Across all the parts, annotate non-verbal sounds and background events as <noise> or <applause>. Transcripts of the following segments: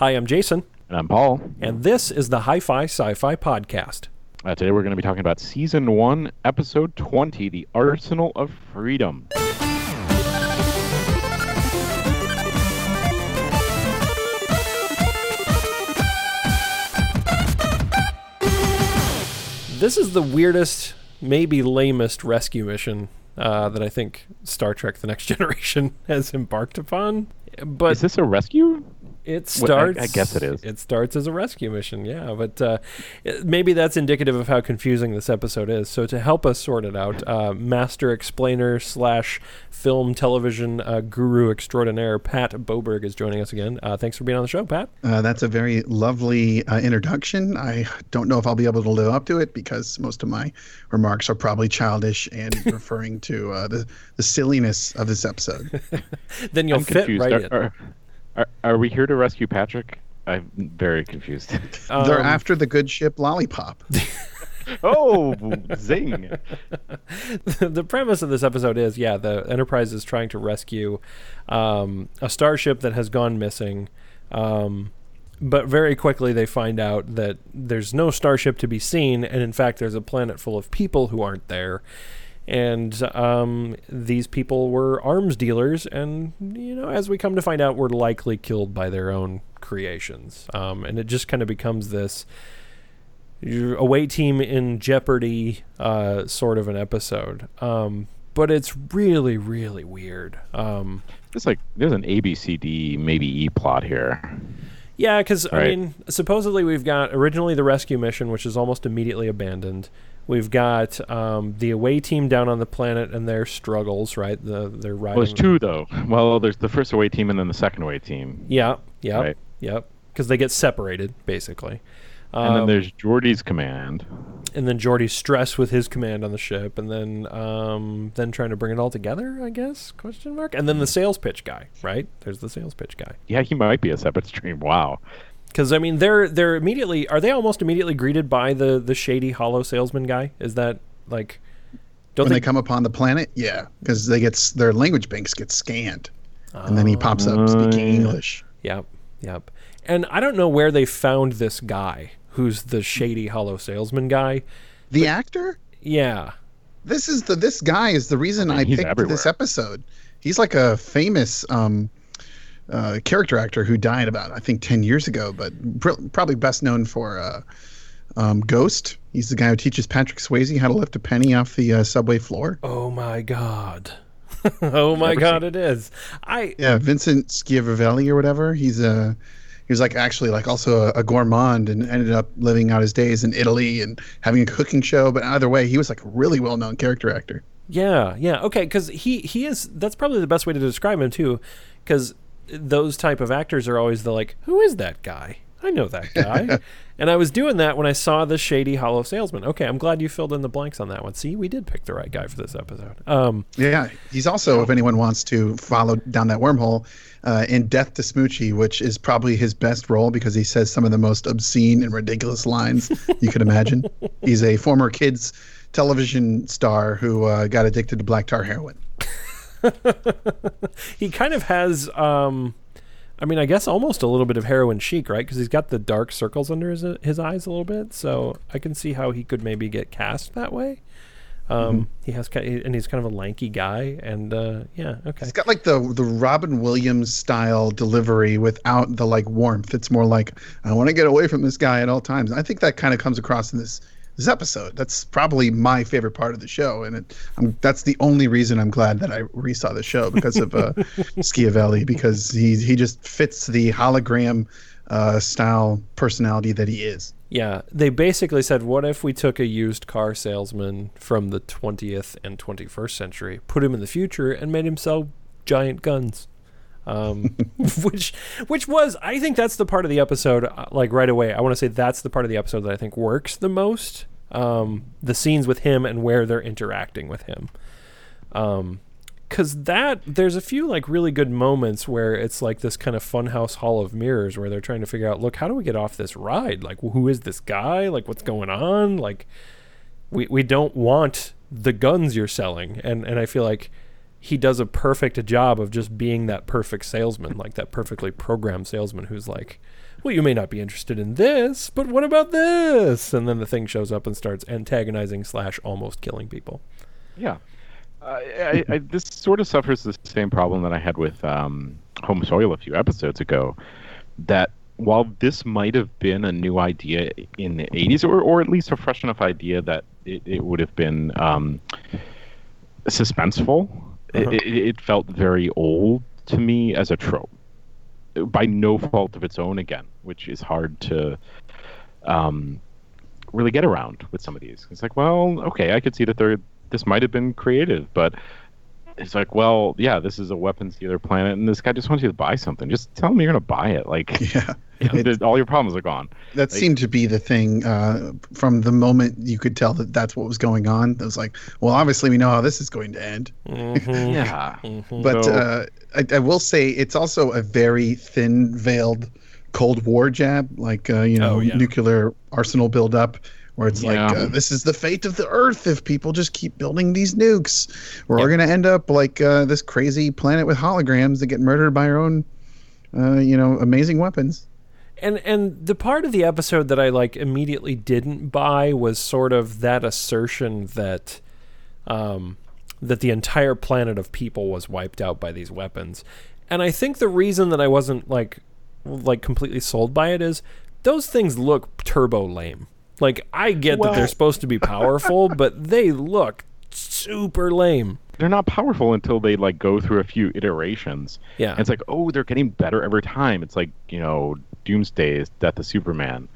Hi, I'm Jason, And I'm Paul. and this is the Hi Fi Sci Fi Podcast. Uh, today we're going to be talking about Season 1, Episode 20 The Arsenal of Freedom. This is the weirdest, maybe lamest rescue mission uh, that I think Star Trek The Next <laughs> Generation has embarked upon. But Is this a rescue? It Well, I- I starts. guess it is. It starts as a rescue mission, yeah. But uh, it- maybe that's indicative of how confusing this episode is. So to help us sort it out, uh, master explainer slash film television uh, guru extraordinaire Pat Boberg is joining us again. Uh, thanks for being on the show, Pat. Uh, that's a very lovely uh, introduction. I don't know if I'll be able to live up to it because most of my remarks are probably childish and <laughs> referring to uh, the, the silliness of this episode. <laughs> Then you'll I'm fit confused. right are, in. Are, are, are we here to rescue Patrick? I'm very confused. <laughs> They're Um, after the good ship Lollipop. <laughs> oh, zing. the premise of this episode is yeah the enterprise is trying to rescue um, a starship that has gone missing um, but very quickly they find out that there's no starship to be seen and in fact there's a planet full of people who aren't there and um, these people were arms dealers and you know as we come to find out were likely killed by their own creations. Um, and it just kind of becomes this away team in jeopardy uh, sort of an episode. Um, but it's really really weird. Um, It's like there's an A, B, C, D, maybe E plot here. yeah because i mean supposedly we've got originally the rescue mission which is almost immediately abandoned we've got um, the away team down on the planet and their struggles right the, they're riding Well, there's two, though. Well, there's the first away team and then the second away team. yeah yeah Right. yep because they get separated basically And then Um, there's Geordi's command. and then Geordi's stress with his command on the ship, and then um, then trying to bring it all together, I guess? Question mark. And then the sales pitch guy, right? There's the sales pitch guy. Yeah, he might be a separate stream. Wow. Because I mean, they're they're immediately are they almost immediately greeted by the the shady hollow salesman guy? Is that like? Don't when they? they come upon the planet, yeah, because they get their language banks get scanned, and then he pops up speaking yeah. English. Yep, yep. And I don't know where they found this guy who's the shady hollow salesman guy. The actor, Yeah, this is the this guy is the reason I I, mean, he's picked everywhere. this episode. He's like a famous um, uh, character actor who died about I think ten years ago, but pr- probably best known for uh, um, Ghost. He's the guy who teaches Patrick Swayze how to lift a penny off the uh, subway floor. Oh my god. <laughs> oh my god, it is. I Yeah, Vincent Schiavelli or whatever. He's a he was like actually like also a, a gourmand and ended up living out his days in Italy and having a cooking show. But either way, he was like a really well known character actor. Yeah, yeah, okay, because he he is. That's probably the best way to describe him too, because those type of actors are always the like, who is that guy? I know that guy, <laughs> and I was doing that when I saw the shady hollow salesman. Okay, I'm glad you filled in the blanks on that one. See, we did pick the right guy for this episode. Um, Yeah, he's also if anyone wants to follow down that wormhole. Uh, in Death to Smoochy, which is probably his best role because he says some of the most obscene and ridiculous lines you could imagine. <laughs> He's a former kids television star who uh, got addicted to black tar heroin. <laughs> he kind of has, um, I mean, I guess almost a little bit of heroin chic, right? Because he's got the dark circles under his his eyes a little bit, so I can see how he could maybe get cast that way. Um, He has, and he's kind of a lanky guy, and uh, yeah, okay. He's got like the the Robin Williams style delivery without the like warmth. It's more like I want to get away from this guy at all times. I think that kind of comes across in this this episode. That's probably my favorite part of the show, and it, I'm, that's the only reason I'm glad that I resaw the show because of uh, <laughs> Schiavelli because he he just fits the hologram uh, style personality that he is. Yeah, they basically said, what if we took a used car salesman from the 20th and 21st century, put him in the future, and made him sell giant guns? Um, <laughs> which, which was, I think that's the part of the episode. uh, Like right away, I want to say that's the part of the episode that I think works the most. Um, the scenes with him and where they're interacting with him. Um, because that there's a few like really good moments where it's like this kind of funhouse hall of mirrors where they're trying to figure out look how do we get off this ride? Like who is this guy? Like what's going on? Like we we don't want the guns you're selling. And and I feel like he does a perfect job of just being that perfect salesman, like that perfectly programmed salesman who's like, well, you may not be interested in this, but what about this? And then the thing shows up and starts antagonizing slash almost killing people. Yeah. Uh, I, I, this sort of suffers the same problem that I had with um, Home Soil a few episodes ago. That while this might have been a new idea in the 80s, or, or at least a fresh enough idea that it, it would have been um, suspenseful, uh-huh. it, it, felt very old to me as a trope. By no fault of its own, again, which is hard to um, really get around with some of these. It's like, well, okay, I could see that there this might have been creative, but it's like, well, yeah, this is a weapons dealer planet, and this guy just wants you to buy something. Just tell him you're going to buy it. Like, <laughs> yeah, you know, all your problems are gone. That like, seemed to be the thing uh, from the moment you could tell that that's what was going on. It was like, well, obviously we know how this is going to end. Mm-hmm. <laughs> yeah, mm-hmm. but so, uh, I, I, will say it's also a very thin veiled Cold War jab, like uh, you know, oh, yeah. nuclear arsenal buildup where it's yeah. like uh, this is the fate of the earth if people just keep building these nukes we're yep. going to end up like uh, this crazy planet with holograms that get murdered by our own uh, you know amazing weapons and and the part of the episode that i like immediately didn't buy was sort of that assertion that um that the entire planet of people was wiped out by these weapons and i think the reason that i wasn't like like completely sold by it is those things look turbo lame like I get well, that they're supposed to be powerful, <laughs> but they look super lame. They're not powerful until they like go through a few iterations. Yeah. And it's like, oh, they're getting better every time. It's like, you know, Doomsday's Death of Superman.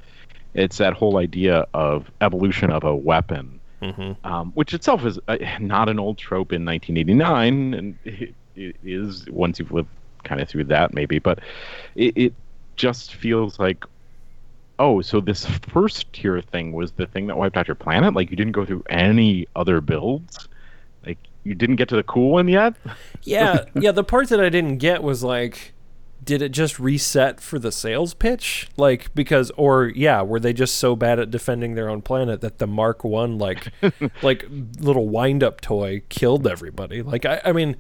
It's that whole idea of evolution of a weapon, mm-hmm. um, which itself is uh, not an old trope in 1989, and it, it is once you've lived kind of through that, maybe. But it, it just feels like oh, so this first tier thing was the thing that wiped out your planet? Like you didn't go through any other builds? Like you didn't get to the cool one yet? <laughs> yeah, yeah. The part that I didn't get was like, did it just reset for the sales pitch? Like because or yeah, were they just so bad at defending their own planet that the Mark One like <laughs> like little wind up toy killed everybody? Like I, I mean,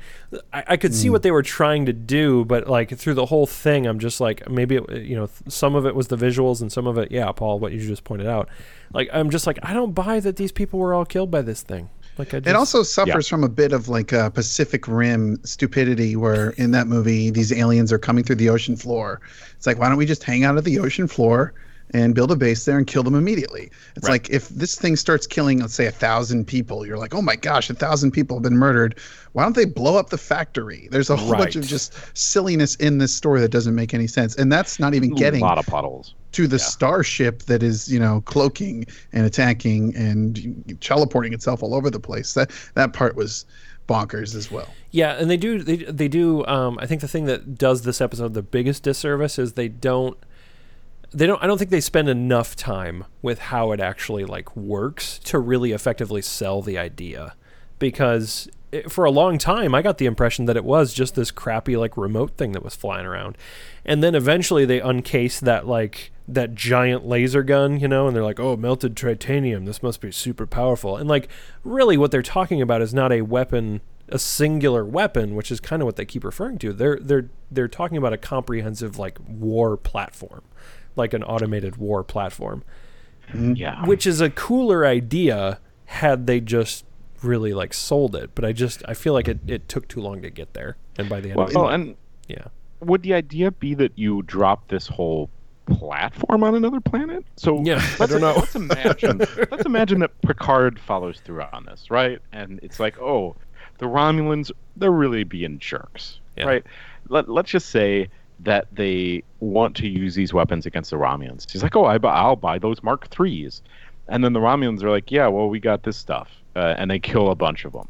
I, I could mm. see what they were trying to do, but like through the whole thing, I'm just like maybe it, you know some of it was the visuals and some of it, yeah, Paul, what you just pointed out. Like I'm just like I don't buy that these people were all killed by this thing. Like just, it also suffers yeah. from a bit of like a Pacific Rim stupidity, where in that movie these aliens are coming through the ocean floor. It's like why don't we just hang out at the ocean floor and build a base there and kill them immediately? It's right. like if this thing starts killing, let's say a thousand people, you're like, oh my gosh, a thousand people have been murdered. Why don't they blow up the factory? There's a whole right. bunch of just silliness in this story that doesn't make any sense, and that's not even getting a lot of puddles to the yeah. starship that is you know cloaking and attacking and teleporting itself all over the place. That that part was bonkers as well. Yeah, and they do they they do. Um, I think the thing that does this episode the biggest disservice is they don't they don't I don't think they spend enough time with how it actually like works to really effectively sell the idea because for a long time, I got the impression that it was just this crappy like remote thing that was flying around, and then eventually they uncased that like that giant laser gun, you know, and they're like, "Oh, melted titanium. This must be super powerful." And like, really, what they're talking about is not a weapon, a singular weapon, which is kind of what they keep referring to. They're they're they're talking about a comprehensive like war platform, like an automated war platform. Mm-hmm. Yeah, which is a cooler idea had they just really like sold it, but I just I feel like it, it took too long to get there. And by the end, well, of it, oh, and yeah, would the idea be that you drop this whole platform on another planet? So yeah, I don't know. Let's imagine. <laughs> let's imagine that Picard follows through on this, right? And it's like, oh, the Romulans they're really being jerks, yeah. right? Let Let's just say that they want to use these weapons against the Romulans. He's like, oh, I, I'll buy those Mark threes. And then the Romulans are like, yeah, well, we got this stuff uh, and they kill a bunch of them.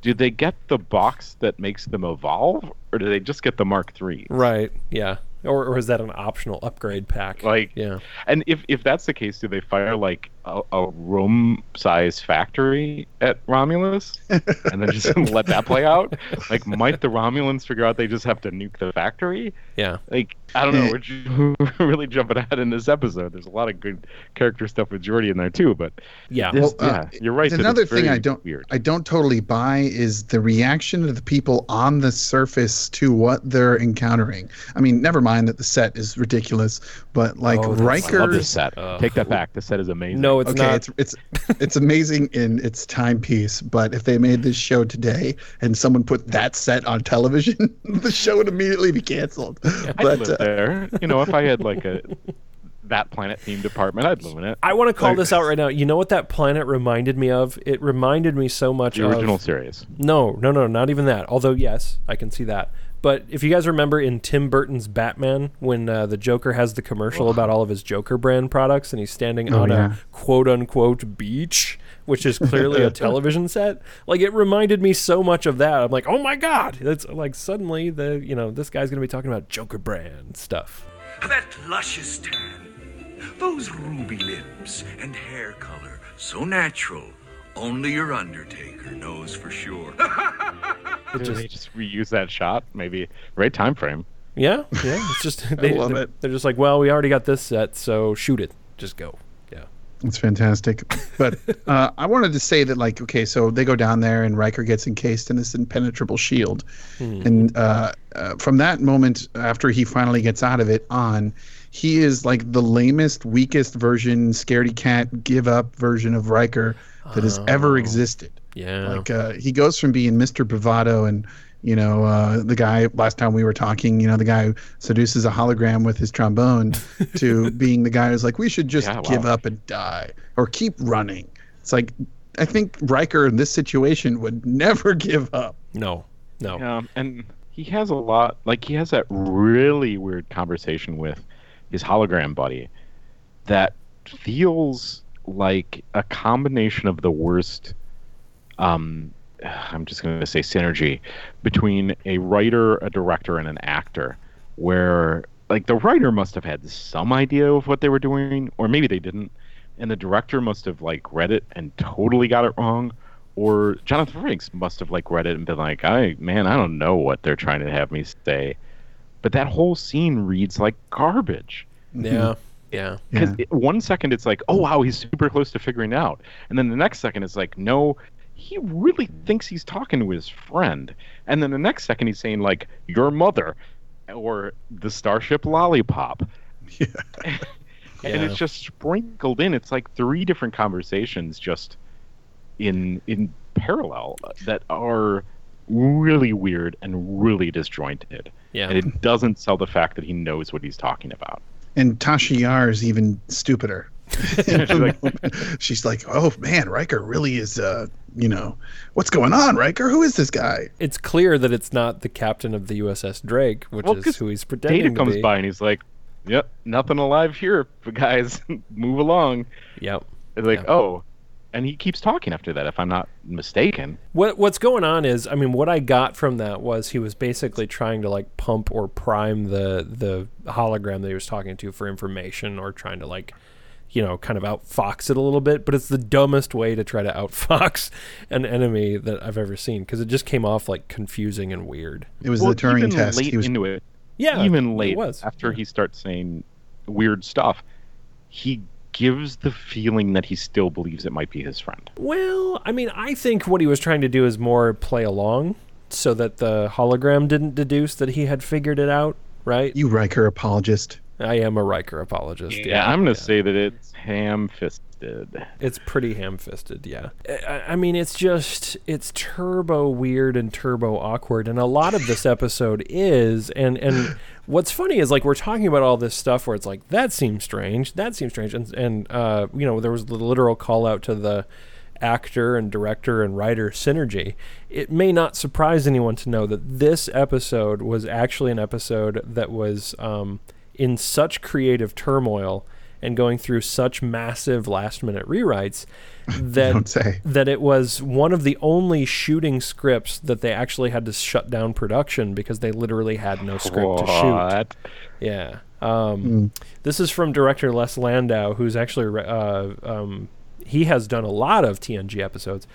Do they get the box that makes them evolve, or do they just get the Mark III? Right. Yeah. Or, or is that an optional upgrade pack? Like, yeah. And if if that's the case, do they fire like a, a room-sized factory at Romulus, and then just <laughs> let that play out? Like, might the Romulans figure out they just have to nuke the factory? Yeah. Like, I don't know. We're, ju- <laughs> we're really jumping ahead in this episode. There's a lot of good character stuff with Geordi in there too, but Yeah. this, Well, uh, you're right. that Another thing I don't weird. I don't totally buy is the reaction of the people on the surface to what they're encountering. I mean, never mind that the set is ridiculous, but like Oh, that's- I I love this set. Uh, Take that back. The set is amazing. No, it's okay, not. it's it's it's amazing in its timepiece, but if they made this show today and someone put that set on television, <laughs> the show would immediately be canceled. I'd But live uh, there. You know, if I had like a <laughs> that planet themed apartment, I'd live in it. I want to call Like- this out right now. You know what that planet reminded me of? It reminded me so much of The original of series. No, no, no, not even that. Although yes, I can see that. But if you guys remember in Tim Burton's Batman, when uh, the Joker has the commercial about all of his Joker brand products, and he's standing Oh, on yeah. a quote unquote beach, which is clearly a <laughs> television set, like it reminded me so much of that. I'm like, oh my god! It's like suddenly the you know this guy's gonna be talking about Joker brand stuff. That luscious tan, those ruby lips and hair color, so natural. Only your Undertaker knows for sure. <laughs> Did they just reuse that shot? Maybe right time frame. Yeah, yeah. <laughs> It's just they, love they're, it. they're just like, well, we already got this set, so shoot it, just go. Yeah. It's fantastic. But <laughs> uh, I wanted to say that, like, okay, so they go down there and Riker gets encased in this impenetrable shield. And uh, uh, from that moment, after he finally gets out of it on, he is like the lamest, weakest version, scaredy cat, give up version of Riker that has ever existed. Yeah. Like, uh, he goes from being Mr. Bravado and you know, uh, the guy last time we were talking, you know, the guy who seduces a hologram with his trombone to <laughs> being the guy who's like, we should just Yeah, wow. give up and die or keep running. It's like, I think Riker in this situation would never <laughs> give up. no. No. Yeah, and he has a lot. Like he has that really weird conversation with his hologram buddy that feels like a combination of the worst. Um, I'm just going to say synergy between a writer, a director, and an actor, where like the writer must have had some idea of what they were doing, or maybe they didn't, and the director must have like read it and totally got it wrong, or Jonathan Frakes must have like read it and been like, "I man, I don't know what they're trying to have me say," but that whole scene reads like garbage. Yeah. Yeah. Because Yeah. one second it's like, oh wow, he's super close to figuring it out, and then the next second it's like, no, he really thinks he's talking to his friend, and then the next second he's saying like your mother, or the starship lollipop, Yeah. <laughs> and Yeah. it's just sprinkled in. It's like three different conversations just in in parallel that are really weird and really disjointed, Yeah. and it doesn't sell the fact that he knows what he's talking about. And Tasha Yar is even stupider. <laughs> She's like, <laughs> She's like, oh man, Riker really is, uh, you know, what's going on, Riker? Who is this guy? It's clear that it's not the captain of the USS Drake, which Well, is 'cause who he's pretending Data to comes be. by and he's like, "Yep, nothing alive here, <laughs> guys. Move along." Yep. It's like, Yeah. "Oh," and he keeps talking after that, if I'm not mistaken. What what's going on is, I mean, what I got from that was he was basically trying to like pump or prime the the hologram that he was talking to for information, or trying to like, you know, kind of outfox it a little bit. But it's the dumbest way to try to outfox <laughs> an enemy that I've ever seen because it just came off like confusing and weird. It was well, the Turing even test. late He was into it, Yeah, even late it was after he starts saying weird stuff, he gives the feeling that he still believes it might be his friend. Well, I mean, I think what he was trying to do is more play along so that the hologram didn't deduce that he had figured it out, right? you Riker apologist. I am a Riker apologist. Yeah, I'm gonna say that it's ham-fisted. It's pretty ham-fisted, yeah. I, I mean, it's just it's turbo weird and turbo awkward, and a lot of this episode is. And and what's funny is like we're talking about all this stuff where it's like that seems strange, that seems strange, and and uh, you know there was the literal call out to the actor and director and writer synergy. It may not surprise anyone to know that this episode was actually an episode that was um, in such creative turmoil and going through such massive last minute rewrites <laughs> that say. that it was one of the only shooting scripts that they actually had to shut down production because they literally had no script to shoot. What? Yeah. Um, This is from director Les Landau, who's actually uh, um, he has done a lot of TNG episodes.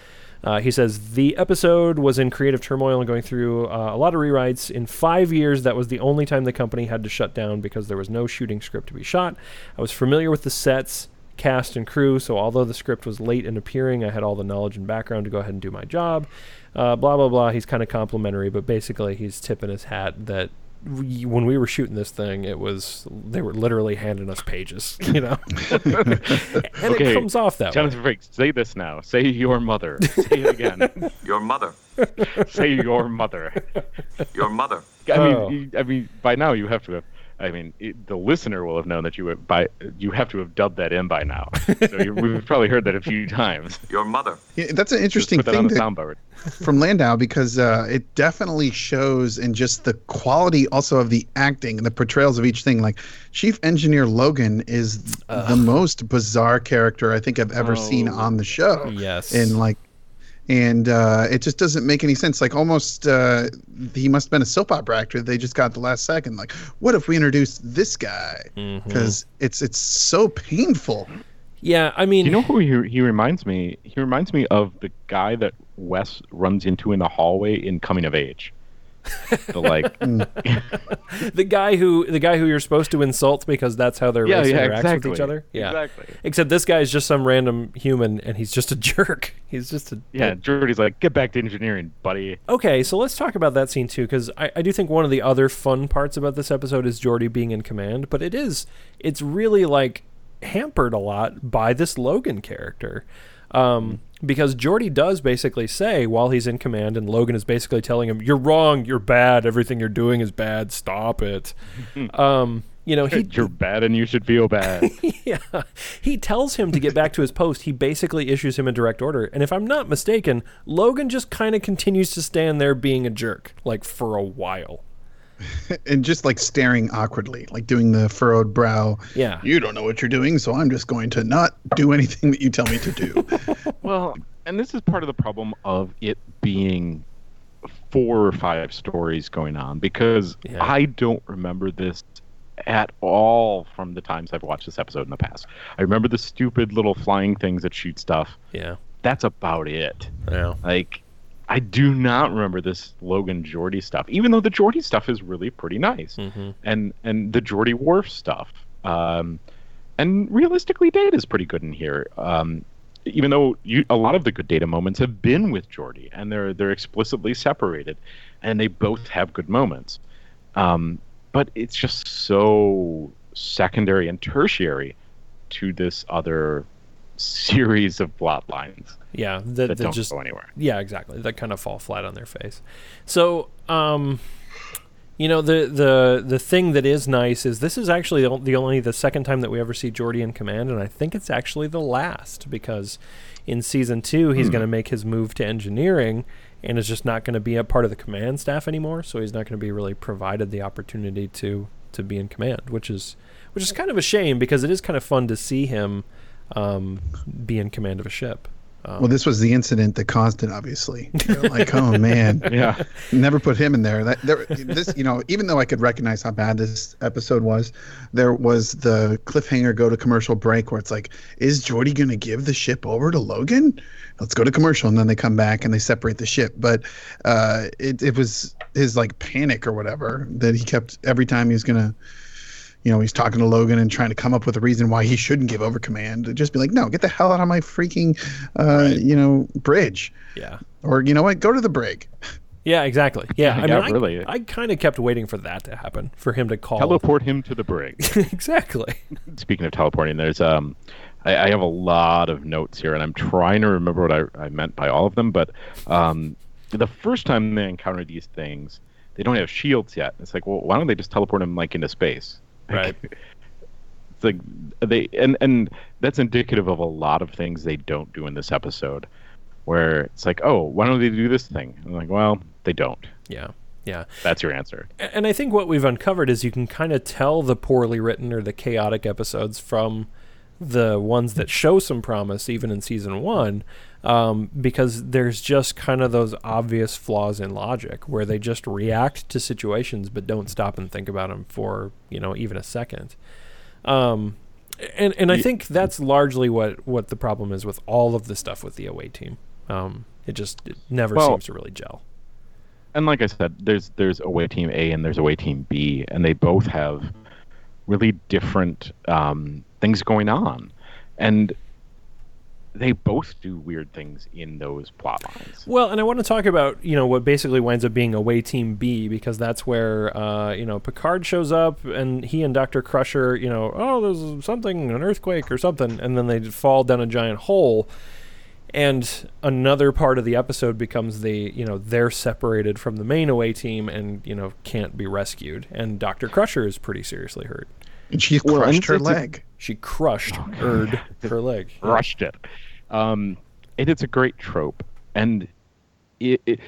Uh, he says the episode was in creative turmoil and going through uh, a lot of rewrites. In five years, that was the only time the company had to shut down because there was no shooting script to be shot. I was familiar with the sets, cast, and crew, so although the script was late in appearing, I had all the knowledge and background to go ahead and do my job. Uh, blah blah blah. He's kind of complimentary, but basically he's tipping his hat that we, when we were shooting this thing, it was they were literally handing us pages, <laughs> you know, and Okay, it comes off that way. Jonathan Frakes, say this now. Say your mother. Say it again. <laughs> Your mother. say your mother. Your mother. I mean, Oh. I mean, by now you have to have. I mean, it, the listener will have known that you have, by you have to have dubbed that in by now. So you, we've <laughs> probably heard that a few times. Your mother. Yeah, that's an interesting put that on thing the that, from Landau because uh, it definitely shows in just the quality also of the acting and the portrayals of each thing. Like Chief Engineer Logan is the most bizarre character I think I've ever seen Oh. on the show. Yes. In like, and uh, it just doesn't make any sense. Like almost, uh, he must have been a soap opera actor. They just got the last second. Like, what if we introduced this guy? Because it's it's so painful. Yeah, I mean, You know who he, he reminds me? He reminds me of the guy that Wes runs into in the hallway in Coming of Age. The like, <laughs> <laughs> the guy who the guy who you're supposed to insult because that's how their yeah, race yeah, interacts exactly. with each other. Yeah, exactly. Except this guy is just some random human, and he's just a <laughs> jerk. He's just a Yeah, Geordi's like, get back to engineering, buddy. Okay, so let's talk about that scene too, because I, I do think one of the other fun parts about this episode is Geordi being in command, but it is it's really like hampered a lot by this Logan character. Um, because Geordi does basically say while he's in command, and Logan is basically telling him, "You're wrong. You're bad. Everything you're doing is bad. Stop it." <laughs> um, you know, he <laughs> You're bad and you should feel bad. <laughs> yeah. He tells him to get back to his post. He basically issues him a direct order. And if I'm not mistaken, Logan just kind of continues to stand there being a jerk, like for a while. and just like staring awkwardly, like doing the furrowed brow. Yeah. You don't know what you're doing, so I'm just going to not do anything that you tell me to do. Well, and this is part of the problem of it being four or five stories going on because Yeah. I don't remember this at all from the times I've watched this episode in the past. I remember the stupid little flying things that shoot stuff. Yeah. That's about it. Yeah. Like, I do not remember this Logan Geordi stuff, even though the Geordi stuff is really pretty nice, hmm and and the Geordi Worf stuff, um, and realistically, Data's pretty good in here. Um, even though you, a lot of the good Data moments have been with Geordi, and they're they're explicitly separated, and they both have good moments. Um, but it's just so secondary and tertiary to this other series of plot lines Yeah. That, that that don't just go anywhere. yeah, exactly. That kind of fall flat on their face. So, um, you know, the the the thing that is nice is this is actually the only the second time that we ever see Geordi in command, and I think it's actually the last because in season two he's going to make his move to engineering and is just not going to be a part of the command staff anymore. So he's not going to be really provided the opportunity to to be in command, which is which is kind of a shame because it is kind of fun to see him um, be in command of a ship. Um, well, this was the incident that caused it, obviously. <laughs> Like, oh man, <laughs> Yeah. never put him in there. That there, this, you know, even though I could recognize how bad this episode was, there was the cliffhanger go to commercial break where it's like, is Geordi going to give the ship over to Logan? Let's go to commercial, and then they come back and they separate the ship. But uh, it it was his like panic or whatever that he kept every time he was gonna. You know, he's talking to Logan and trying to come up with a reason why he shouldn't give over command. Just be like, no, get the hell out of my freaking, uh, you know, bridge. yeah. Or you know what? Go to the brig. Yeah, exactly. Yeah, I Yeah, mean, really. I, I kind of kept waiting for that to happen, for him to call. Teleport him to the brig. <laughs> exactly. Speaking of teleporting, there's um, I, I have a lot of notes here, and I'm trying to remember what I, I meant by all of them. But um, the first time they encounter these things, they don't have shields yet. It's like, well, why don't they just teleport him like into space? Right. It's like they and and that's indicative of a lot of things they don't do in this episode, where it's like, oh, why don't they do this thing? And I'm like, well, they don't. Yeah. Yeah. That's your answer. And I think what we've uncovered is you can kind of tell the poorly written or the chaotic episodes from the ones that show some promise, even in season one, um, because there's just kind of those obvious flaws in logic where they just react to situations but don't stop and think about them for you know even a second. Um, and and I think that's largely what what the problem is with all of the stuff with the away team. Um, it just it never Well- seems to really gel. and like I said, there's there's away team A and there's away team B, and they both have really different um, things going on, and they both do weird things in those plot lines. Well, and I want to talk about you know what basically winds up being away team B because that's where uh, you know Picard shows up and he and Doctor Crusher you know oh there's something an earthquake or something and then they fall down a giant hole. And another part of the episode becomes the you know they're separated from the main away team and you know can't be rescued and Doctor Crusher is pretty seriously hurt. And she crushed it's- her it's a- leg. She crushed Erd <laughs> her leg. Crushed it. Um, it is a great trope, and it, it,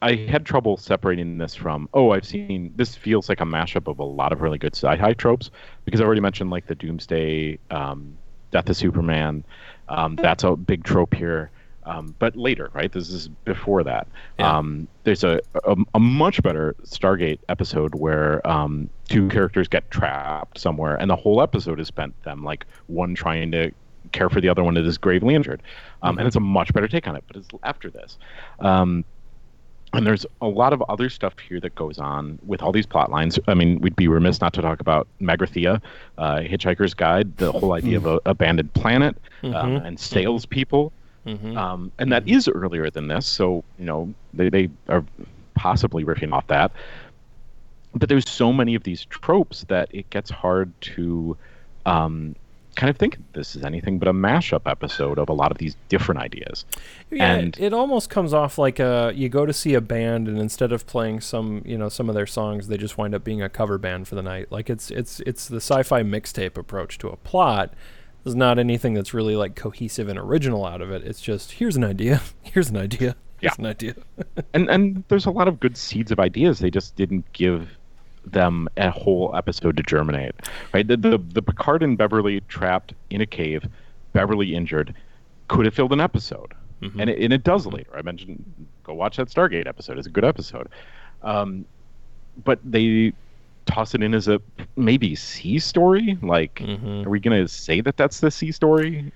I had trouble separating this from. Oh, I've seen this feels like a mashup of a lot of really good sci-fi tropes because I already mentioned like the Doomsday, um, Death of Superman. Um, that's a big trope here. Um, but later, right? This is before that. Yeah. Um, there's a, a a much better Stargate episode where um, two characters get trapped somewhere, and the whole episode is spent them like one trying to care for the other one that is gravely injured, um, and it's a much better take on it. But it's after this. Um, and there's a lot of other stuff here that goes on with all these plot lines. I mean, we'd be remiss not to talk about Magrathea, uh, Hitchhiker's Guide, the whole idea of a abandoned planet, um, Mhm. and salespeople. Mhm. Um, and that is earlier than this, so you know they, they are possibly riffing off that. But there's so many of these tropes that it gets hard to um, kind of think this is anything but a mashup episode of a lot of these different ideas. Yeah, And- it almost comes off like a you go to see a band and instead of playing some you know some of their songs, they just wind up being a cover band for the night. Like it's it's it's the sci-fi mixtape approach to a plot. There's not anything that's really like cohesive and original out of it. It's just here's an idea, <laughs> here's an idea, here's Yeah. an idea. <laughs> and and there's a lot of good seeds of ideas. They just didn't give them a whole episode to germinate. Right? The the, the Picard and Beverly trapped in a cave, Beverly injured, could have filled an episode, and it, and it does later. I mentioned go watch that Stargate episode. It's a good episode, um, but they toss it in as a maybe C story. Like, Mhm. are we gonna say that that's the C story?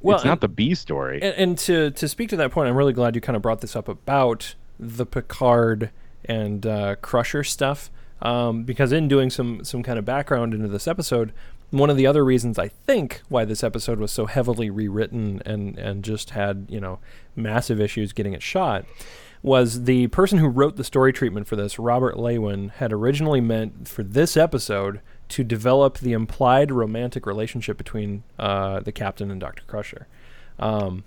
Well, it's not and- the B story. And, and to to speak to that point, I'm really glad you kind of brought this up about the Picard and uh, Crusher stuff, um, because in doing some some kind of background into this episode, one of the other reasons I think why this episode was so heavily rewritten and and just had you know massive issues getting it shot was the person who wrote the story treatment for this, Robert Lewin, had originally meant for this episode to develop the implied romantic relationship between uh, the captain and Dr. Crusher. Um,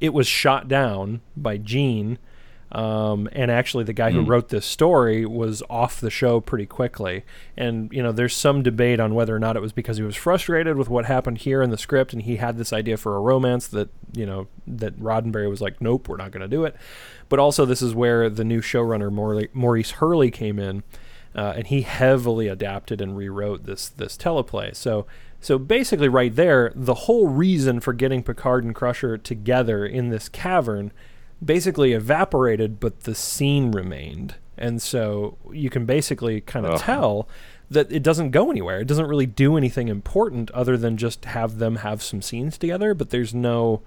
it was shot down by Gene, um, and actually the guy who wrote this story was off the show pretty quickly. And you know, there's some debate on whether or not it was because he was frustrated with what happened here in the script, and he had this idea for a romance that you know that Roddenberry was like, nope, we're not going to do it. But also, this is where the new showrunner Maurice, Maurice Hurley came in, uh, and he heavily adapted and rewrote this this teleplay. So. So basically, right there, the whole reason for getting Picard and Crusher together in this cavern basically evaporated, but the scene remained. And so you can basically kind of Ugh. tell that it doesn't go anywhere. It doesn't really do anything important other than just have them have some scenes together, but there's no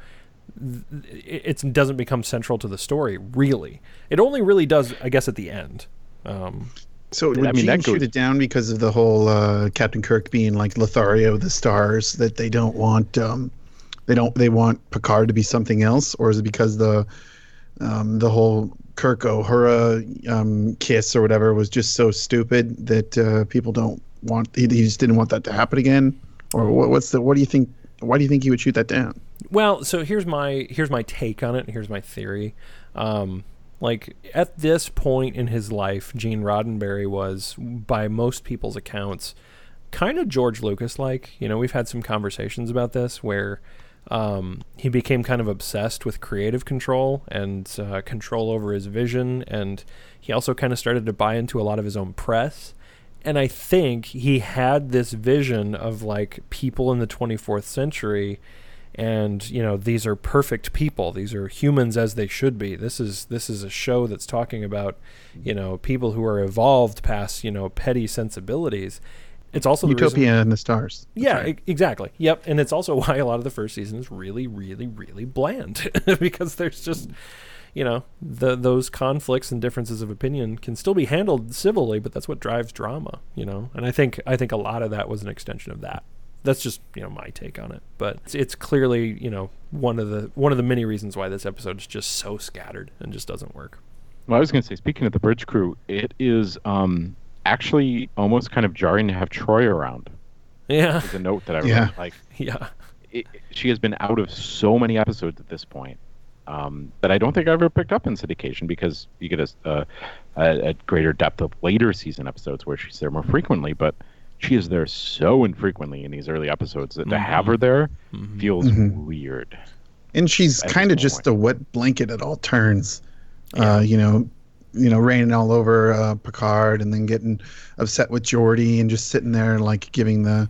it, it doesn't become central to the story really. It only really does I guess at the end. Um, So I did mean, Gene that shoot it down because of the whole uh, Captain Kirk being like Lothario of the stars that they don't want um, they don't they want Picard to be something else, or is it because the um, the whole Kirk Uhura um, kiss or whatever was just so stupid that uh, people don't want he, he just didn't want that to happen again, or what, what's the what do you think? Why do you think he would shoot that down? Well, so here's my here's my take on it. Here's my theory. Um, like at this point in his life, Gene Roddenberry was, by most people's accounts, kind of George Lucas like. You know, we've had some conversations about this where um, he became kind of obsessed with creative control and uh, control over his vision, and he also kind of started to buy into a lot of his own press. and I think he had this vision of like people in the 24th century and you know these are perfect people. These are humans as they should be. This is this is a show that's talking about you know people who are evolved past you know petty sensibilities it's also the reason- Utopia and the stars. That's yeah, right. e- exactly. Yep, and it's also <laughs> why a lot of the first season is really, really, really bland <laughs> because there's just, you know, the those conflicts and differences of opinion can still be handled civilly, but that's what drives drama, you know. And I think I think a lot of that was an extension of that. That's just you know my take on it, but it's, it's clearly you know one of the one of the many reasons why this episode is just so scattered and just doesn't work. Well, I was going to say, speaking of the bridge crew, it is um, actually almost kind of jarring to have Troi around. Yeah, Is a note that I Yeah. Like, yeah, it, she has been out of so many episodes at this point um, that I don't think I ever picked up in syndication because you get a, uh, a, a greater depth of later season episodes where she's there more frequently. But she is there so infrequently in these early episodes that to have her there feels Mhm. weird. and she's kind of this just a wet blanket at all turns. Uh, you know, you know, raining all over uh, Picard, and then getting upset with Geordi, and just sitting there and like giving the.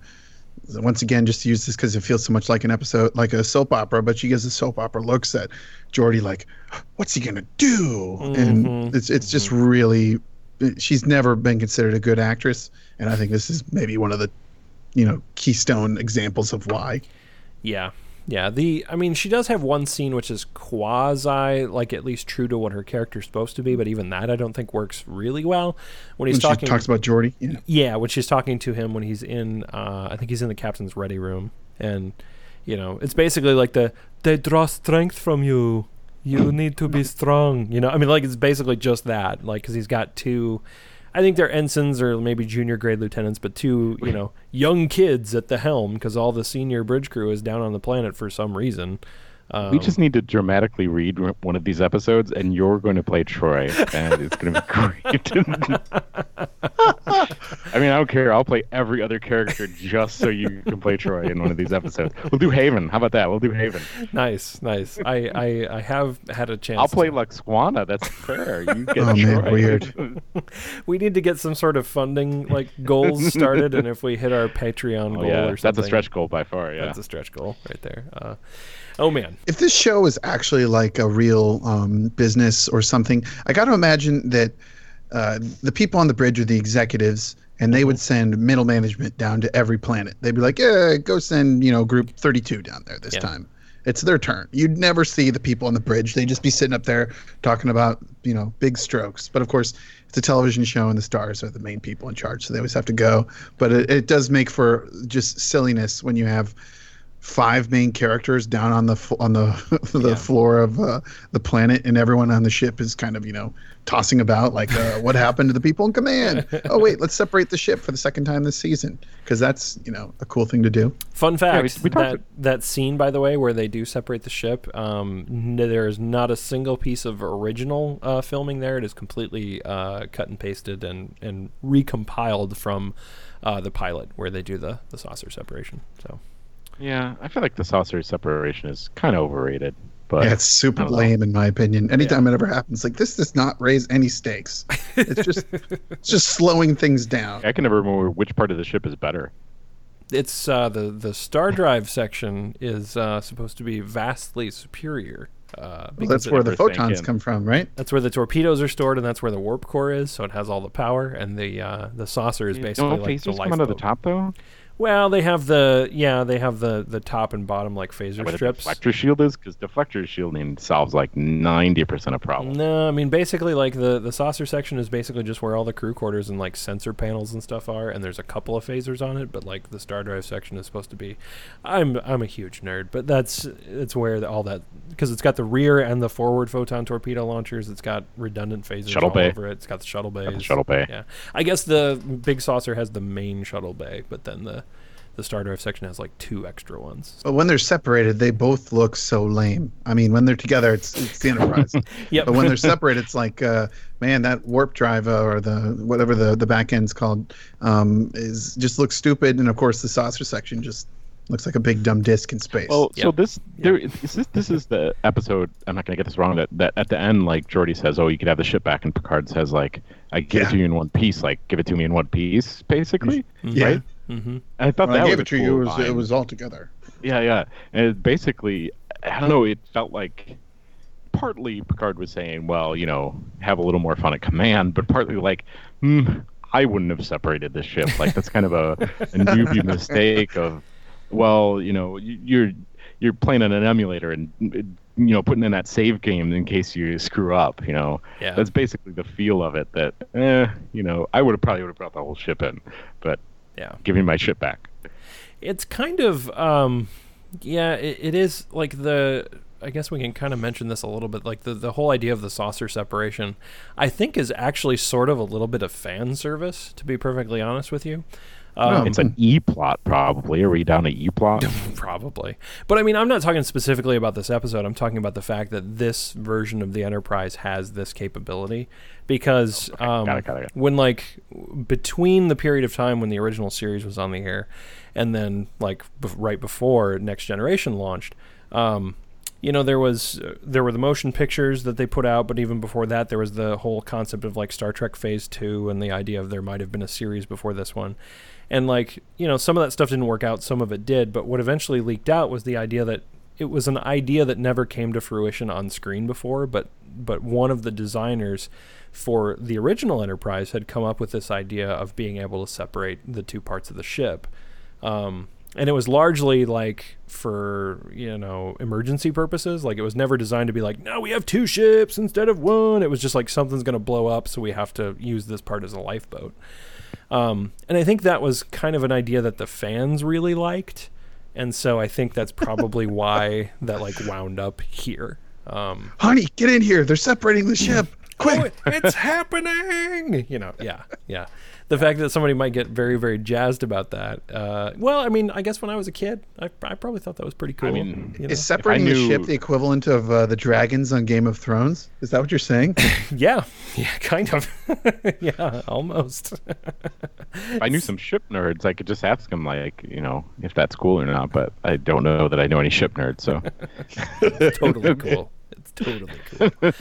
Once again, just to use this because it feels so much like an episode, like a soap opera, but she gives a soap opera looks at Geordi, like, "What's he gonna do?" Mhm, And it's it's just really, she's never been considered a good actress, and I think this is maybe one of the, you know, keystone examples of why. Yeah. Yeah, the I mean she does have one scene which is quasi like at least true to what her character's supposed to be, but even that I don't think works really well. When he's when talking she talks about Geordi. yeah. Yeah, when she's talking to him when he's in uh I think he's in the captain's ready room and you know, it's basically like the they draw strength from you. You need to be strong, you know. I mean like it's basically just that like cuz he's got two I think they're ensigns or maybe junior grade lieutenants, but two, you know, young kids at the helm because all the senior bridge crew is down on the planet for some reason. Um, we just need to dramatically read one of these episodes, and you're going to play Troi, and it's going to be great. <laughs> I mean, I don't care. I'll play every other character just so you can play Troi in one of these episodes. We'll do Haven. How about that? We'll do Haven. nice, nice. I, I I have had a chance. I'll play to- Lwaxana. That's fair. You get <laughs> Oh, man, weird. <laughs> we need to get some sort of funding like goals started, and if we hit our Patreon Oh, goal yeah, or something, that's a stretch goal by far. Yeah. That's a stretch goal right there. Uh, oh man, if this show is actually like a real um, business or something, I got to imagine that uh, the people on the bridge are the executives, and they would send middle management down to every planet. They'd be like, "Yeah, go send you know group 32 down there this Yeah. time." It's their turn. You'd never see the people on the bridge. They'd just be sitting up there talking about you know big strokes. But of course, it's a television show, and the stars are the main people in charge, so they always have to go. But it, it does make for just silliness when you have five main characters down on the on the <laughs> the Yeah. floor of uh, the planet, and everyone on the ship is kind of you know tossing about like uh, what happened to the people in command. <laughs> oh wait, let's separate the ship for the second time this season because that's you know a cool thing to do. fun fact: we- we talked that that scene, by the way, where they do separate the ship, um, n- there is not a single piece of original uh, filming there. It is completely uh, cut and pasted and and recompiled from uh, the pilot where they do the the saucer separation. So. Yeah, I feel like the saucer separation is kind of overrated. But yeah, it's super I don't know. lame in my opinion. Anytime it ever happens, like this does not raise any stakes. It's just <laughs> it's just slowing things down. I can never remember which part of the ship is better. it's uh, the the star drive section is uh, supposed to be vastly superior. Uh, Well, that's where the photons in. come from, right? that's where the torpedoes are stored, and that's where the warp core is. So it has all the power, and the uh, the saucer is basically Don't like the phasers come out of the top though? Well, they have the yeah, they have the the top and bottom like phaser the strips. deflector shield is because deflector shielding solves like ninety percent of problems. No, I mean basically like the the saucer section is basically just where all the crew quarters and like sensor panels and stuff are, and there's a couple of phasers on it, but like the star drive section is supposed to be. I'm I'm a huge nerd, but that's it's where the, all that because it's got the rear and the forward photon torpedo launchers. It's got redundant phasers Shuttle all bay. over it. It's got the shuttle the shuttle bay. Yeah, I guess the big saucer has the main shuttle bay, but then the the star drive section has like two extra ones. But when they're separated, they both look so lame. I mean, when they're together, it's it's the Enterprise. <laughs> Yep. But when they're separated, it's like, uh, man, that warp drive uh, or the whatever the the back end's called um, is just looks stupid. And of course, the saucer section just Looks like a big dumb disc in space. Well, so Yep. this there is this this is the episode. I'm not gonna get this wrong. That that at the end, like Geordi says, "Oh, you could have the ship back," and Picard says, "Like I give Yeah. it to you in one piece. Like give it to me in one piece, basically." yeah. right? Mm-hmm. And I thought When that I gave was it to a you. It was it was all together. Yeah, yeah. And it basically, I don't know. It felt like partly Picard was saying, "Well, you know, have a little more fun at command," but partly like, hmm, I wouldn't have separated this ship. Like that's kind of a, a <laughs> newbie mistake of, well, you know, you- you're you're playing on an emulator and you know putting in that save game in case you screw up. You know, Yeah. that's basically the feel of it. That, eh, you know, I would have probably would have brought the whole ship in, but Yeah. give me my ship back. It's kind of um yeah, it, it is like the I guess we can kind of mention this a little bit like the the whole idea of the saucer separation I think is actually sort of a little bit of fan service to be perfectly honest with you. Um, It's an E plot, probably. Are we down to E plot? <laughs> Probably. But I mean, I'm not talking specifically about this episode. I'm talking about the fact that this version of the Enterprise has this capability because um, got it, got it, got it. when, like, between the period of time when the original series was on the air and then, like, bef- right before Next Generation launched, um, you know there was uh, there were the motion pictures that they put out but even before that there was the whole concept of like Star Trek phase 2 and the idea of there might have been a series before this one and like you know some of that stuff didn't work out some of it did but what eventually leaked out was the idea that it was an idea that never came to fruition on screen before but but one of the designers for the original enterprise had come up with this idea of being able to separate the two parts of the ship. Um, and it was largely like for you know emergency purposes. Like it was never designed to be like no we have two ships instead of one. It was just like something's going to blow up so we have to use this part as a lifeboat um, and i think that was kind of an idea that the fans really liked and so i think that's probably <laughs> why that like wound up here um, Honey, get in here. They're separating the ship. Quick. oh, it's happening. You know, yeah, yeah. The fact that somebody might get very, very jazzed about that. Uh, well, I mean, I guess when I was a kid, I, I probably thought that was pretty cool. I mean, you know? Is separating the ship the equivalent of uh, the dragons on Game of Thrones? Is that what you're saying? <laughs> yeah, yeah, kind of. <laughs> yeah, almost. if I knew some ship nerds, I could just ask them, like, you know, if that's cool or not. But I don't know that I know any ship nerds, so. <laughs> totally cool. It's totally cool.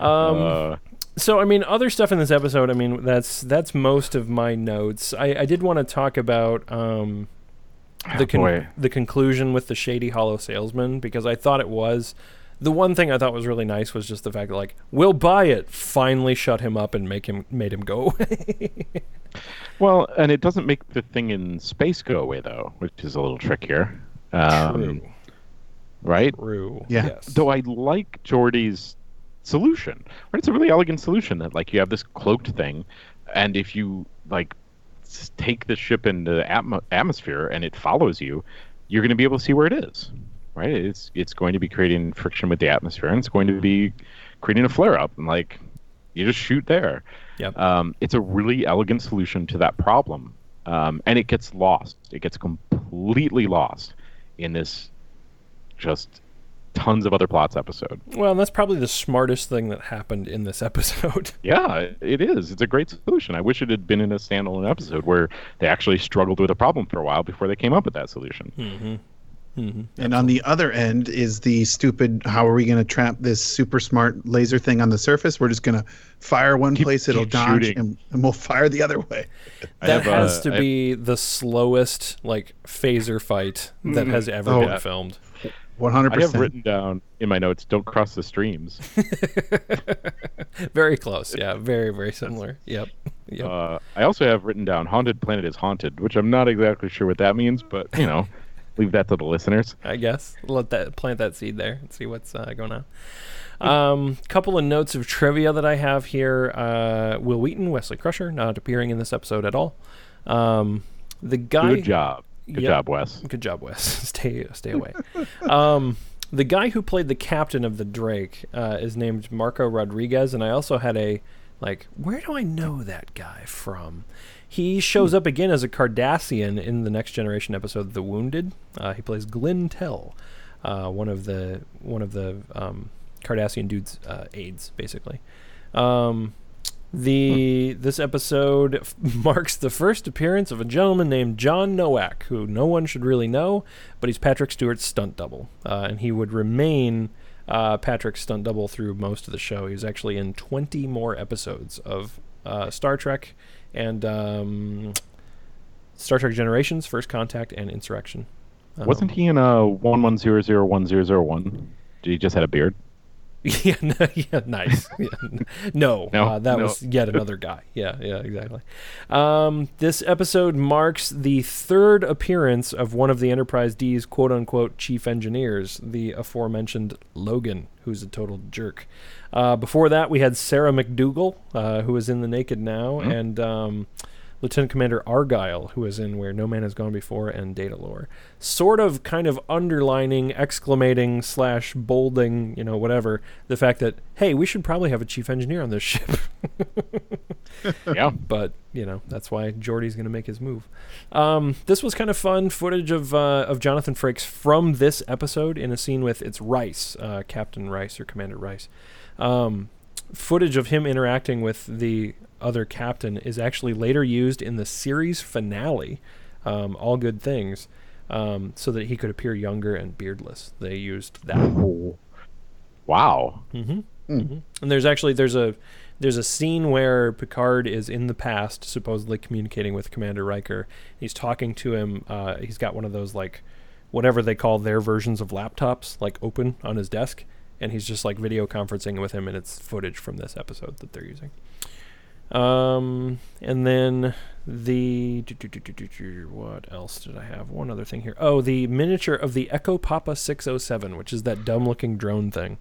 Um, uh, so I mean, other stuff in this episode. I mean, that's that's most of my notes. I, I did want to talk about um, the con- boy. the conclusion with the shady holo salesman because I thought it was the one thing I thought was really nice was just the fact that like we'll buy it finally shut him up and make him made him go <laughs> away. well, and it doesn't make the thing in space go away, though, which is a little trickier. Um, True. Right? True. Yeah. Yes. Though I like Geordi's solution. Right? It's a really elegant solution that, like, you have this cloaked thing, and if you, like, take the ship into the atmo- atmosphere and it follows you, you're going to be able to see where it is. Right? It's it's going to be creating friction with the atmosphere, and it's going to be creating a flare up, and like you just shoot there. Yep. Um, it's a really elegant solution to that problem, um, and it gets lost. It gets completely lost in this just tons of other plots episode. well, that's probably the smartest thing that happened in this <laughs> episode. Yeah, it is. It's a great solution. I wish it had been in a standalone episode where they actually struggled with a problem for a while before they came up with that solution. mm-hmm. Mm-hmm. And on the other end is the stupid how are we going to trap this super smart laser thing on the surface? We're just going to fire one Keep- place, it'll keep dodge, and, and we'll fire the other way. That have, has uh, to I- be the slowest like phaser fight that has ever Oh. been filmed. 100%. I have written down in my notes, "Don't cross the streams." <laughs> very close. Yeah, very very similar. Yep. <laughs> Yep. Uh, I also have written down "Haunted Planet is haunted," which I'm not exactly sure what that means, but you know, <laughs> leave that to the listeners. I guess let that plant that seed there and see what's uh, going on. Um, couple of notes of trivia that I have here. Uh, Wil Wheaton, Wesley Crusher, not appearing in this episode at all. Um, the guy. Good job, good Yep. job, Wes. Good job, Wes. <laughs> stay stay away. um, the guy who played the captain of the Drake uh, is named Marco Rodriguez, and I also had a like, where do I know that guy from? He shows up again as a Cardassian in the Next Generation episode "The Wounded." Uh, he plays Glinn Telle, uh, one of the one of the um, Cardassian dude's uh, aides, basically. Um, The this episode f- <laughs> marks the first appearance of a gentleman named John Nowak, who no one should really know, but he's Patrick Stewart's stunt double, uh, and he would remain uh, Patrick's stunt double through most of the show. He was actually in 20 more episodes of uh, Star Trek and um, Star Trek Generations, First Contact, and Insurrection. Um, Wasn't he in a one one zero zero one zero zero one? He just had a beard. <laughs> yeah, no, yeah, nice. <laughs> Yeah. No, No, uh, that no. was yet another guy. <laughs> Yeah, yeah, exactly. Um, this episode marks the third appearance of one of the Enterprise D's quote unquote chief engineers, the aforementioned Logan, who's a total jerk. Uh, before that, we had Sarah MacDougal, uh, who was in The Naked Now, Mhm. and um, Lieutenant Commander Argyle, who is in Where No Man Has Gone Before and Datalore. Sort of kind of underlining, exclamating, slash bolding, you know, whatever, the fact that, hey, we should probably have a chief engineer on this ship. <laughs> Yeah. but, you know, that's why Geordi's going to make his move. Um, this was kind of fun footage of, uh, of Jonathan Frakes from this episode in a scene with it's Rice, uh, Captain Rice or Commander Rice. Um, footage of him interacting with the other captain is actually later used in the series finale, um, All Good Things, um, so that he could appear younger and beardless. They used that. Wow. Mm-hmm. Hmm. hmm And there's actually there's a there's a scene where Picard is in the past, supposedly communicating with Commander Riker. He's talking to him. Uh, he's got one of those like whatever they call their versions of laptops, like open on his desk, and he's just like video conferencing with him, and it's footage from this episode that they're using. Um, and then the what else did I have? One other thing here. Oh, the miniature of the Echo Papa 607, which is that dumb-looking drone thing,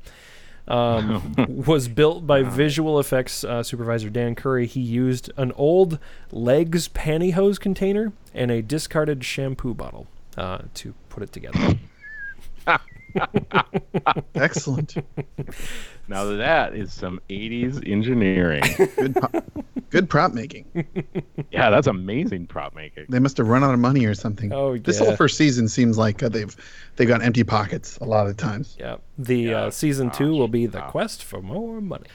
um, <laughs> was built by visual effects uh, supervisor Dan Curry. He used an old L'eggs pantyhose container and a discarded shampoo bottle uh, to put it together. Excellent. Now that is some 80s engineering. Good, po- good prop making. yeah, that's amazing prop making. They must have run out of money or something. Oh, This yeah. whole first season seems like uh, they've they've got empty pockets a lot of times. Yeah, the Yeah. uh, season two will be the wow. quest for more money.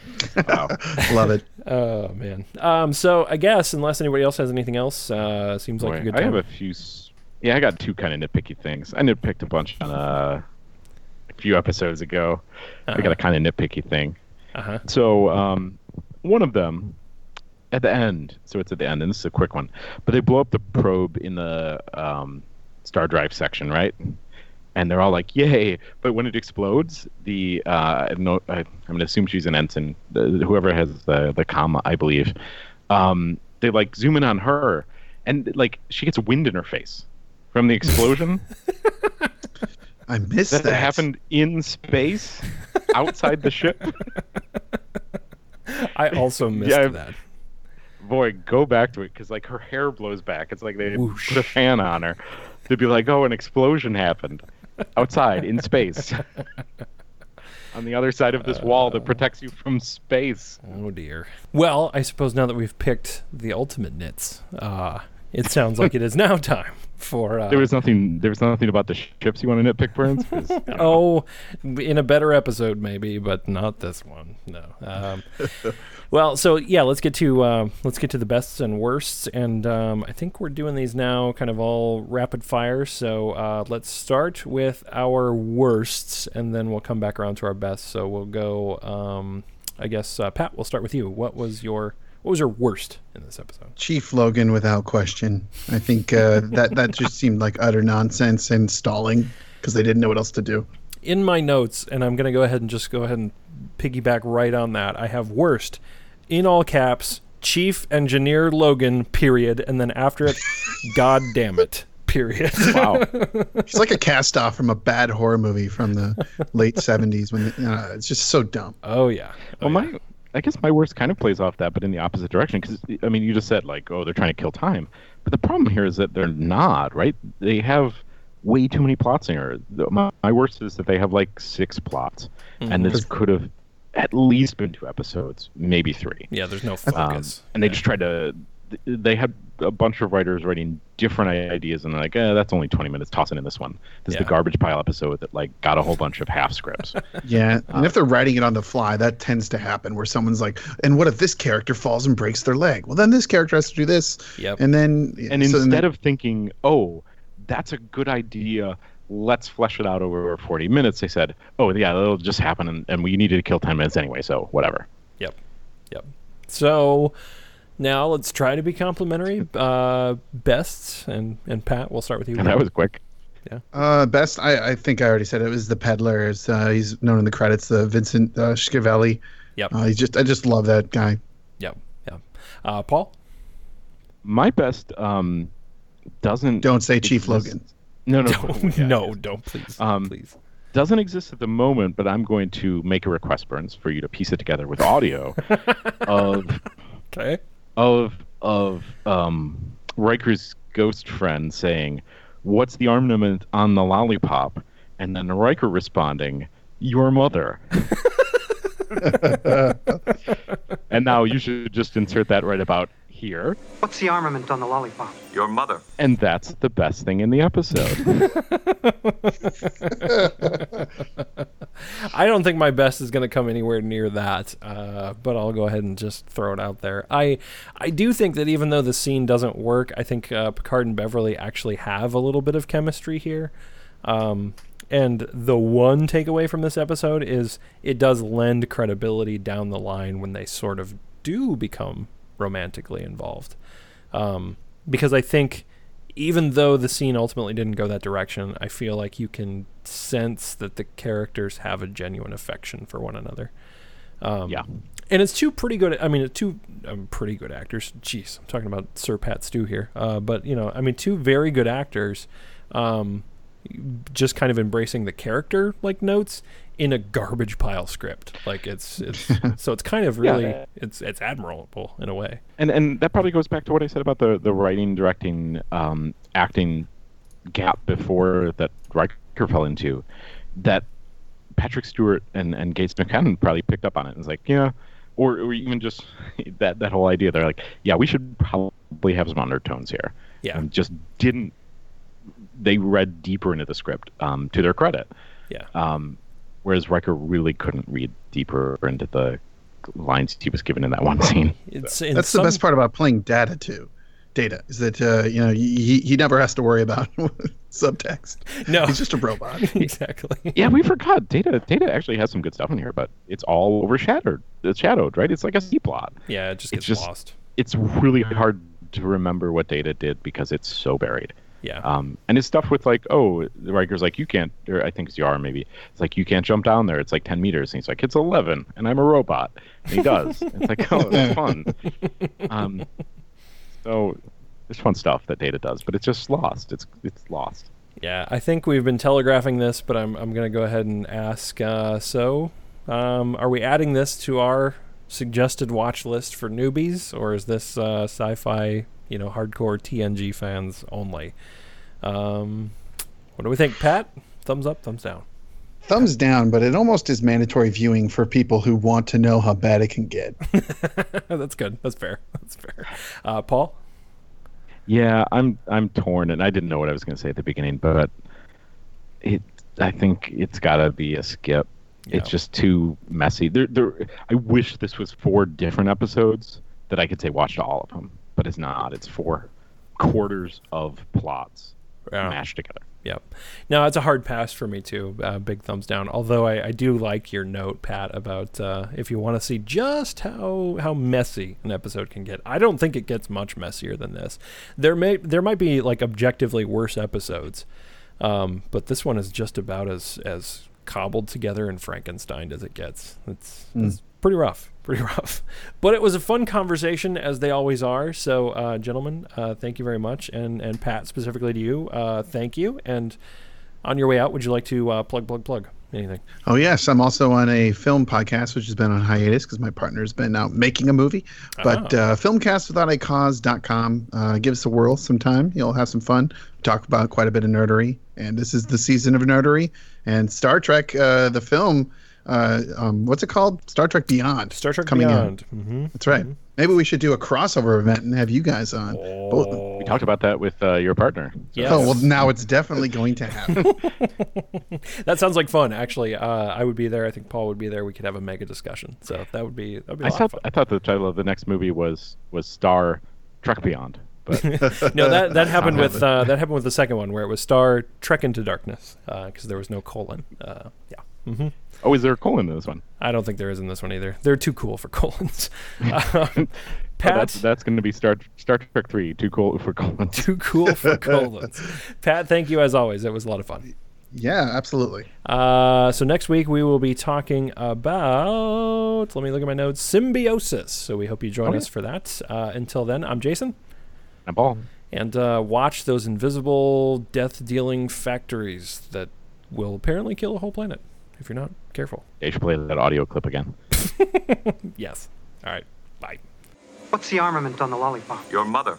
Wow. <laughs> Love it. Oh man. Um. So I guess unless anybody else has anything else, uh, seems like Boy, a good I have a few. s- Yeah, I got two kind of nitpicky things. I nitpicked a bunch on uh, a few episodes ago. I got a kind of nitpicky thing. Uh huh. So um, one of them at the end. So it's at the end, and this is a quick one. But they blow up the probe in the um, star drive section, right? And they're all like, "Yay!" But when it explodes, the uh, no, I, I'm gonna assume she's an ensign, the, whoever has the the comma, I believe. Um, they like zoom in on her, and like she gets wind in her face from the explosion. <laughs> I missed that that. happened in space, outside the ship. <laughs> I also <laughs> missed Yeah, that. boy, go back to it because like her hair blows back. It's like they Whoosh. put a fan on her. They'd be like, "Oh, an explosion happened outside in space." <laughs> on the other side of this wall that protects you from space. Oh dear. Well, I suppose now that we've picked the ultimate nits, uh, it sounds like it is now time for. Uh, There was nothing. There was nothing about the ships you want to nitpick, burns you know, <laughs> Oh, in a better episode maybe, but not this one. No. Um, <laughs> well, so yeah, let's get to uh, let's get to the bests and worsts, and um, I think we're doing these now, kind of all rapid fire. So uh, let's start with our worsts, and then we'll come back around to our bests. So we'll go. Um, I guess uh, Pat, we'll start with you. What was your what was your worst in this episode? Chief Logan, without question. I think uh, that that just seemed like utter nonsense and stalling because they didn't know what else to do. in my notes, and I'm going to go ahead and just go ahead and piggyback right on that. I have worst in all caps, Chief Engineer Logan, period, and then after it, <laughs> God damn it, period. wow. <laughs> He's like a cast off from a bad horror movie from the late '70s. When uh, it's just so dumb. oh yeah. Oh, Well, yeah. my I guess my worst kind of plays off that, but in the opposite direction. Because I mean, you just said like, oh, they're trying to kill time, but the problem here is that they're not. Right? They have way too many plots in here. My, my worst is that they have like six plots, and this could have at least been two episodes, maybe three. yeah, there's no Um, focus. and they just tried to th- they had a bunch of writers writing different ideas, and they're like, eh, that's only 20 minutes. tossing in this one. This is the garbage pile episode that like got a whole bunch of half scripts. <laughs> Yeah, and if they're writing it on the fly, that tends to happen where someone's like, "And what if this character falls and breaks their leg? Well, then this character has to do this, Yep. and then and so then instead of thinking, oh, that's a good idea. Let's flesh it out over 40 minutes. They said, "Oh yeah, it'll just happen, and, and we needed to kill 10 minutes anyway, so whatever." Yep. Yep. So now let's try to be complimentary. Uh, best and and Pat, we'll start with you. And that was quick. Uh, best, I, I think I already said it was the peddler. As uh, he's known in the credits, uh, Vincent uh, Schiavelli. Yep. Uh, he just, I just love that guy. Yep. Yep. Uh, Paul. My best um, doesn't Don't say Chief Logan. No, no, <laughs> Don't, yeah, no, yeah. don't please. Um, please. doesn't exist at the moment, but I'm going to make a request, Burns, for you to piece it together with audio <laughs> of Okay. Of of um, Riker's ghost friend saying, "What's the armament on the lollipop?" and then Riker responding, "Your mother." <laughs> and now you should just insert that right about here, What's the armament on the lollipop? Your mother. and that's the best thing in the episode. <laughs> <laughs> I don't think my best is going to come anywhere near that, uh, but I'll go ahead and just throw it out there. I I do think that even though the scene doesn't work, I think uh, Picard and Beverly actually have a little bit of chemistry here. Um, and the one takeaway from this episode is it does lend credibility down the line when they sort of do become romantically involved. Um, because I think even though the scene ultimately didn't go that direction, I feel like you can sense that the characters have a genuine affection for one another. Um, Yeah. and it's two pretty good. I mean, it's two um, pretty good actors. Jeez, I'm talking about Sir Pat Stew here. Uh, but you know, I mean, two very good actors. Um, just kind of embracing the character like notes in a garbage pile script. Like it's it's <laughs> so it's kind of really Yeah. it's it's admirable in a way. and and that probably goes back to what I said about the the writing, directing, um, acting gap before that Riker fell into. That Patrick Stewart and and Gates McCann probably picked up on it. and was like, yeah, or or even just <laughs> that that whole idea. They're like, yeah, we should probably have some undertones here. Yeah. and just didn't. They read deeper into the script, um, to their credit. Yeah. Um, whereas Riker really couldn't read deeper into the lines he was given in that one scene. It's in That's some, the best part about playing Data too. Data is that uh, you know he, he never has to worry about <laughs> subtext. No, He's just a robot. <laughs> exactly. Yeah, we forgot. Data Data actually has some good stuff in here, but it's all overshadowed. It's shadowed, right? It's like a C plot. Yeah, it just It's gets just- lost. It's really hard to remember what Data did because it's so buried. Yeah. Um, and it's stuff with like, oh, the Riker's like, you can't, or I think it's Yar maybe. It's like you can't jump down there. It's like ten meters. And he's like, it's eleven, and I'm a robot. And he does. <laughs> it's like, oh, that's fun. Um, so there's fun stuff that Data does, but it's just lost. It's it's lost. Yeah, I think we've been telegraphing this, but I'm I'm gonna go ahead and ask. Uh, so, um, are we adding this to our suggested watch list for newbies, or is this uh, sci-fi, you know, hardcore TNG fans only? Um, what do we think, Pat? Thumbs up, thumbs down. Thumbs down, but it almost is mandatory viewing for people who want to know how bad it can get. <laughs> That's good. That's fair. That's fair. Uh, Paul. Yeah, I'm I'm torn, and I didn't know what I was going to say at the beginning, but it I think it's got to be a skip. Yeah. It's just too messy. There, there. I wish this was four different episodes that I could say watched all of them, but it's not. It's four quarters of plots Yeah. mashed together. Yep. No, it's a hard pass for me too. Uh, big thumbs down. Although I, I do like your note, Pat, about uh, if you want to see just how how messy an episode can get. I don't think it gets much messier than this. There may there might be like objectively worse episodes, um, but this one is just about as as cobbled together and Frankenstein as it gets. It's, it's pretty rough, pretty <laughs> rough. But it was a fun conversation, as they always are. So, uh, gentlemen, uh, thank you very much, and and Pat specifically to you, uh, thank you. And on your way out, would you like to uh, plug, plug, plug anything? Oh yes, I'm also on a film podcast which has been on hiatus because my partner's been out making a movie. But Oh. uh, filmcastwithoutacause.com. Uh, give us a whirl sometime. You'll have some fun. Talk about quite a bit of nerdery, and this is the season of nerdery. And Star Trek, uh, the film, uh, um, what's it called? Star Trek Beyond. Star Trek coming Beyond. Mm-hmm. That's right. Maybe we should do a crossover event and have you guys on. Both- We talked about that with uh, your partner. Yes. Oh well, now it's definitely going to happen. <laughs> That sounds like fun. Actually, uh, I would be there. I think Paul would be there. We could have a mega discussion. So that would be that would be a I lot thought of I thought the title of the next movie was was Star Trek Beyond, but. <laughs> No, that that <laughs> happened with uh, that happened with the second one where it was Star Trek into Darkness because there was no colon. Uh, yeah. hmm oh, is there a colon in this one? I don't think there is in this one either. They're too cool for <laughs> colons. Um, <laughs> Oh, Pat, that's that's going to be Star Star Trek Three. Too cool for colons. <laughs> too cool for colons. Pat, thank you as always. It was a lot of fun. yeah, absolutely. Uh, so next week we will be talking about. Let me look at my notes. Symbiosis. So we hope you join Oh, yeah. us for that. Uh, until then, I'm Jason, A ball. and uh, watch those invisible death-dealing factories that will apparently kill a whole planet if you're not careful. Yeah, you should play that audio clip again. <laughs> Yes. All right. Bye. What's the armament on the lollipop? Your mother.